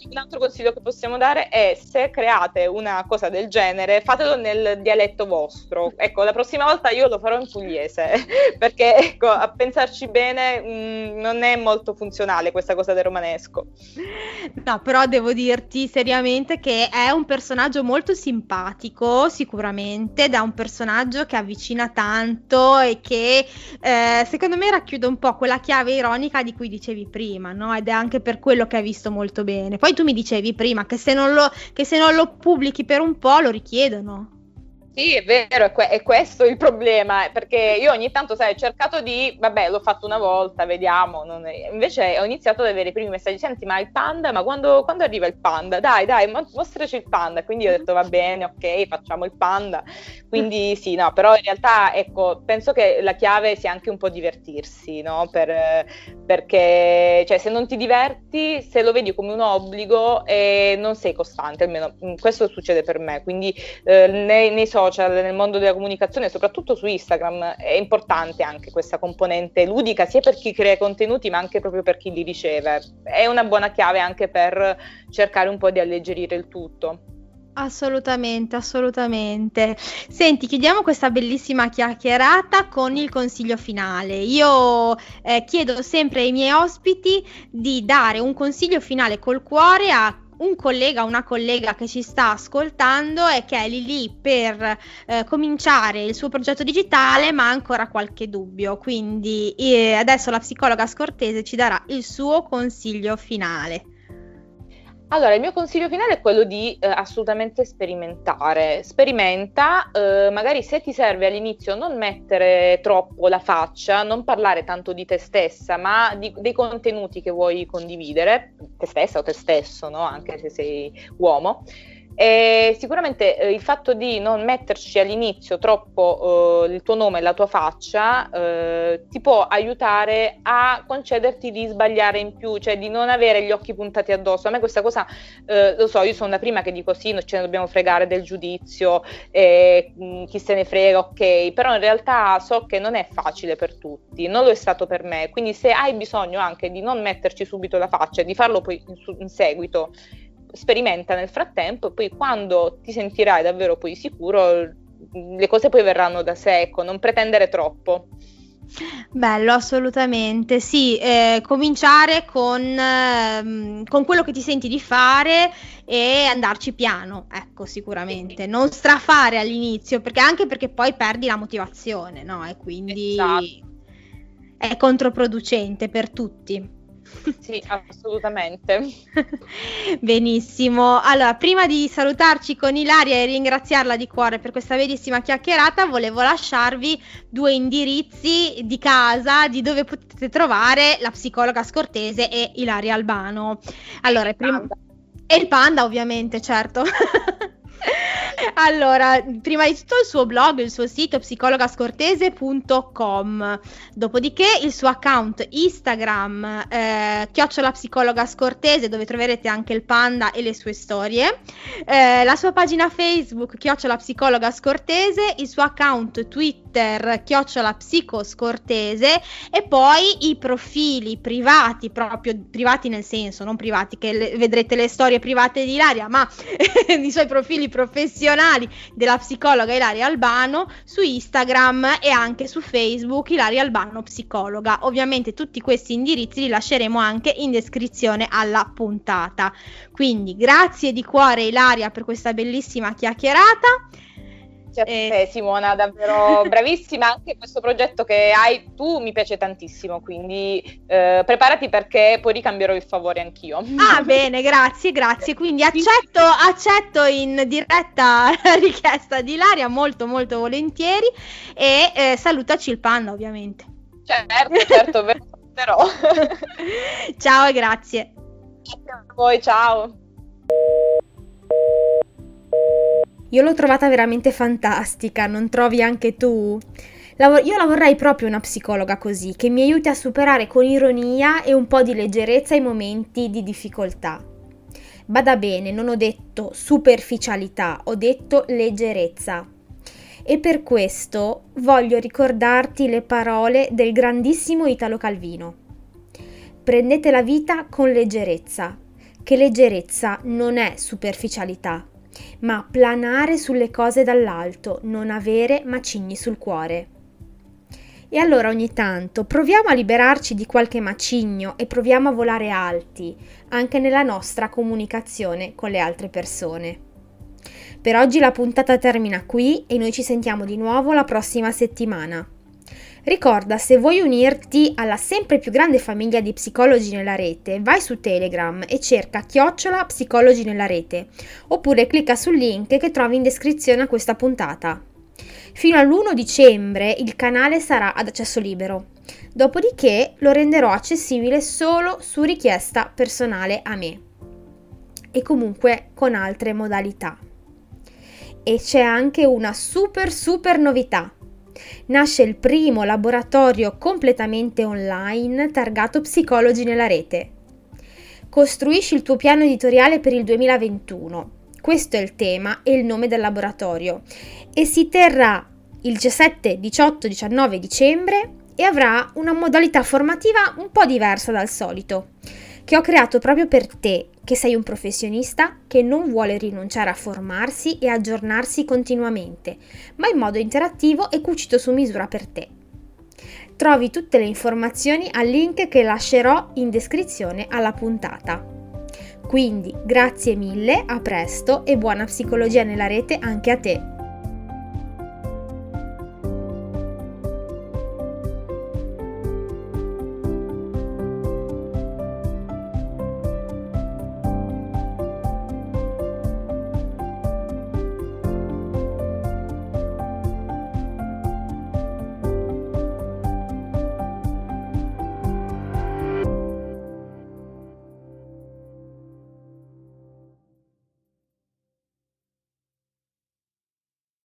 un altro consiglio che possiamo dare è se create una cosa del genere, fatelo nel dialetto vostro. Ecco, la prossima volta io lo farò in pugliese, perché ecco, a pensarci bene mh, mm, non è molto funzionale questa cosa del romanesco. No, però devo dirti seriamente che è un personaggio molto simpatico, sicuramente, è un personaggio che avvicina tanto e che eh, secondo me racchiude un po' quella chiave ironica di cui dicevi prima, no? Ed è anche per quello che hai visto molto bene bene. Poi tu mi dicevi prima che se non lo, che se non lo pubblichi per un po' lo richiedono. Sì, è vero, è, que- è, questo il problema, perché io ogni tanto, sai, ho cercato di, vabbè, l'ho fatto una volta, vediamo, è... invece ho iniziato ad avere i primi messaggi, senti, ma il panda, ma quando, quando arriva il panda? Dai, dai, mostraci il panda, quindi ho detto, va bene, ok, facciamo il panda, quindi sì, no, però in realtà, ecco, penso che la chiave sia anche un po' divertirsi, no, per, perché, cioè, se non ti diverti, se lo vedi come un obbligo, eh, non sei costante, almeno mm, questo succede per me, quindi eh, nei, nei social social, nel mondo della comunicazione, soprattutto su Instagram, è importante anche questa componente ludica, sia per chi crea contenuti, ma anche proprio per chi li riceve. È una buona chiave anche per cercare un po' di alleggerire il tutto. Assolutamente, assolutamente. Senti, chiudiamo questa bellissima chiacchierata con il consiglio finale. Io eh, chiedo sempre ai miei ospiti di dare un consiglio finale col cuore a un collega o una collega che ci sta ascoltando e che è lì lì per eh, cominciare il suo progetto digitale ma ha ancora qualche dubbio. Quindi eh, adesso la psicologa Scortese ci darà il suo consiglio finale. Allora, il mio consiglio finale è quello di eh, assolutamente sperimentare. Sperimenta, eh, magari se ti serve all'inizio non mettere troppo la faccia, non parlare tanto di te stessa, ma di, dei contenuti che vuoi condividere, te stessa o te stesso, no? anche se sei uomo. E sicuramente eh, il fatto di non metterci all'inizio troppo eh, il tuo nome e la tua faccia eh, ti può aiutare a concederti di sbagliare in più, cioè di non avere gli occhi puntati addosso. A me questa cosa, eh, lo so, io sono la prima che dico sì, non ce ne dobbiamo fregare del giudizio, mh, chi se ne frega, ok, però in realtà so che non è facile per tutti, non lo è stato per me, quindi se hai bisogno anche di non metterci subito la faccia di farlo poi in, in seguito sperimenta nel frattempo e poi quando ti sentirai davvero poi sicuro le cose poi verranno da sé, ecco, non pretendere troppo. Bello, assolutamente. Sì, eh, cominciare con, eh, con, quello che ti senti di fare e andarci piano, ecco, sicuramente. Non strafare all'inizio, perché anche perché poi perdi la motivazione, no? E quindi esatto. è controproducente per tutti. Sì, assolutamente. Benissimo. Allora, prima di salutarci con Ilaria e ringraziarla di cuore per questa bellissima chiacchierata, volevo lasciarvi due indirizzi di casa di dove potete trovare la psicologa scortese e Ilaria Albano. Allora, prima... E il panda, ovviamente, certo. allora, prima di tutto il suo blog, il suo sito psicologascortese.com, dopodiché il suo account Instagram, eh, chiocciola psicologa scortese, dove troverete anche il panda e le sue storie, eh, la sua pagina Facebook, chiocciola il suo account Twitter, chiocciola psicoscortese e poi i profili privati, proprio privati nel senso, non privati, che le, vedrete le storie private di Ilaria, ma i suoi profili professionali della psicologa Ilaria Albano su Instagram e anche su Facebook Ilaria Albano psicologa. Ovviamente tutti questi indirizzi li lasceremo anche in descrizione alla puntata. Quindi grazie di cuore Ilaria per questa bellissima chiacchierata Grazie a te Simona, davvero bravissima anche questo progetto che hai tu mi piace tantissimo, quindi eh, preparati perché poi ricambierò il favore anch'io. Ah bene, grazie, grazie, quindi accetto, accetto in diretta la richiesta di Ilaria molto molto volentieri e eh, salutaci il panda ovviamente. Certo, certo, però. ciao e grazie. Grazie a voi, ciao. Io l'ho trovata veramente fantastica, non trovi anche tu? io la vorrei proprio una psicologa così, che mi aiuti a superare con ironia e un po' di leggerezza i momenti di difficoltà. Bada bene, non ho detto superficialità, ho detto leggerezza. E per questo voglio ricordarti le parole del grandissimo Italo Calvino. Prendete la vita con leggerezza, che leggerezza non è superficialità, ma planare sulle cose dall'alto, non avere macigni sul cuore. E allora ogni tanto proviamo a liberarci di qualche macigno e proviamo a volare alti, anche nella nostra comunicazione con le altre persone. Per oggi la puntata termina qui e noi ci sentiamo di nuovo la prossima settimana. Ricorda, se vuoi unirti alla sempre più grande famiglia di psicologi nella rete, vai su Telegram e cerca chiocciola psicologi nella rete, oppure clicca sul link che trovi in descrizione a questa puntata. Fino all'1 dicembre il canale sarà ad accesso libero, dopodiché lo renderò accessibile solo su richiesta personale a me e comunque con altre modalità. E c'è anche una super super novità nasce il primo laboratorio completamente online targato Psicologi nella rete. Costruisci il tuo piano editoriale per il 2021. Questo è il tema e il nome del laboratorio e si terrà il 17, 18, 19 dicembre e avrà una modalità formativa un po' diversa dal solito che ho creato proprio per te, che sei un professionista che non vuole rinunciare a formarsi e aggiornarsi continuamente, ma in modo interattivo e cucito su misura per te. Trovi tutte le informazioni al link che lascerò in descrizione alla puntata. Quindi grazie mille, a presto e buona psicologia nella rete anche a te.